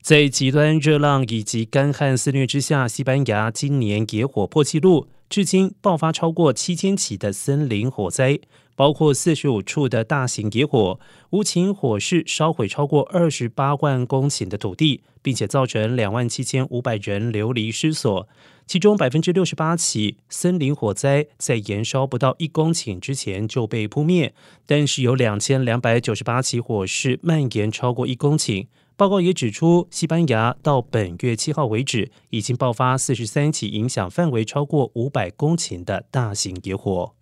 在极端热浪以及干旱肆虐之下，西班牙今年野火破纪录，至今爆发超过七千起的森林火灾，包括四十五处的大型野火，无情火势烧毁超过二十八万公顷的土地，并且造成两万七千五百人流离失所。其中百分之六十八起森林火灾在燃烧不到一公顷之前就被扑灭，但是有两千两百九十八起火势蔓延超过一公顷。报告也指出，西班牙到本月七号为止，已经爆发四十三起影响范围超过五百公顷的大型野火。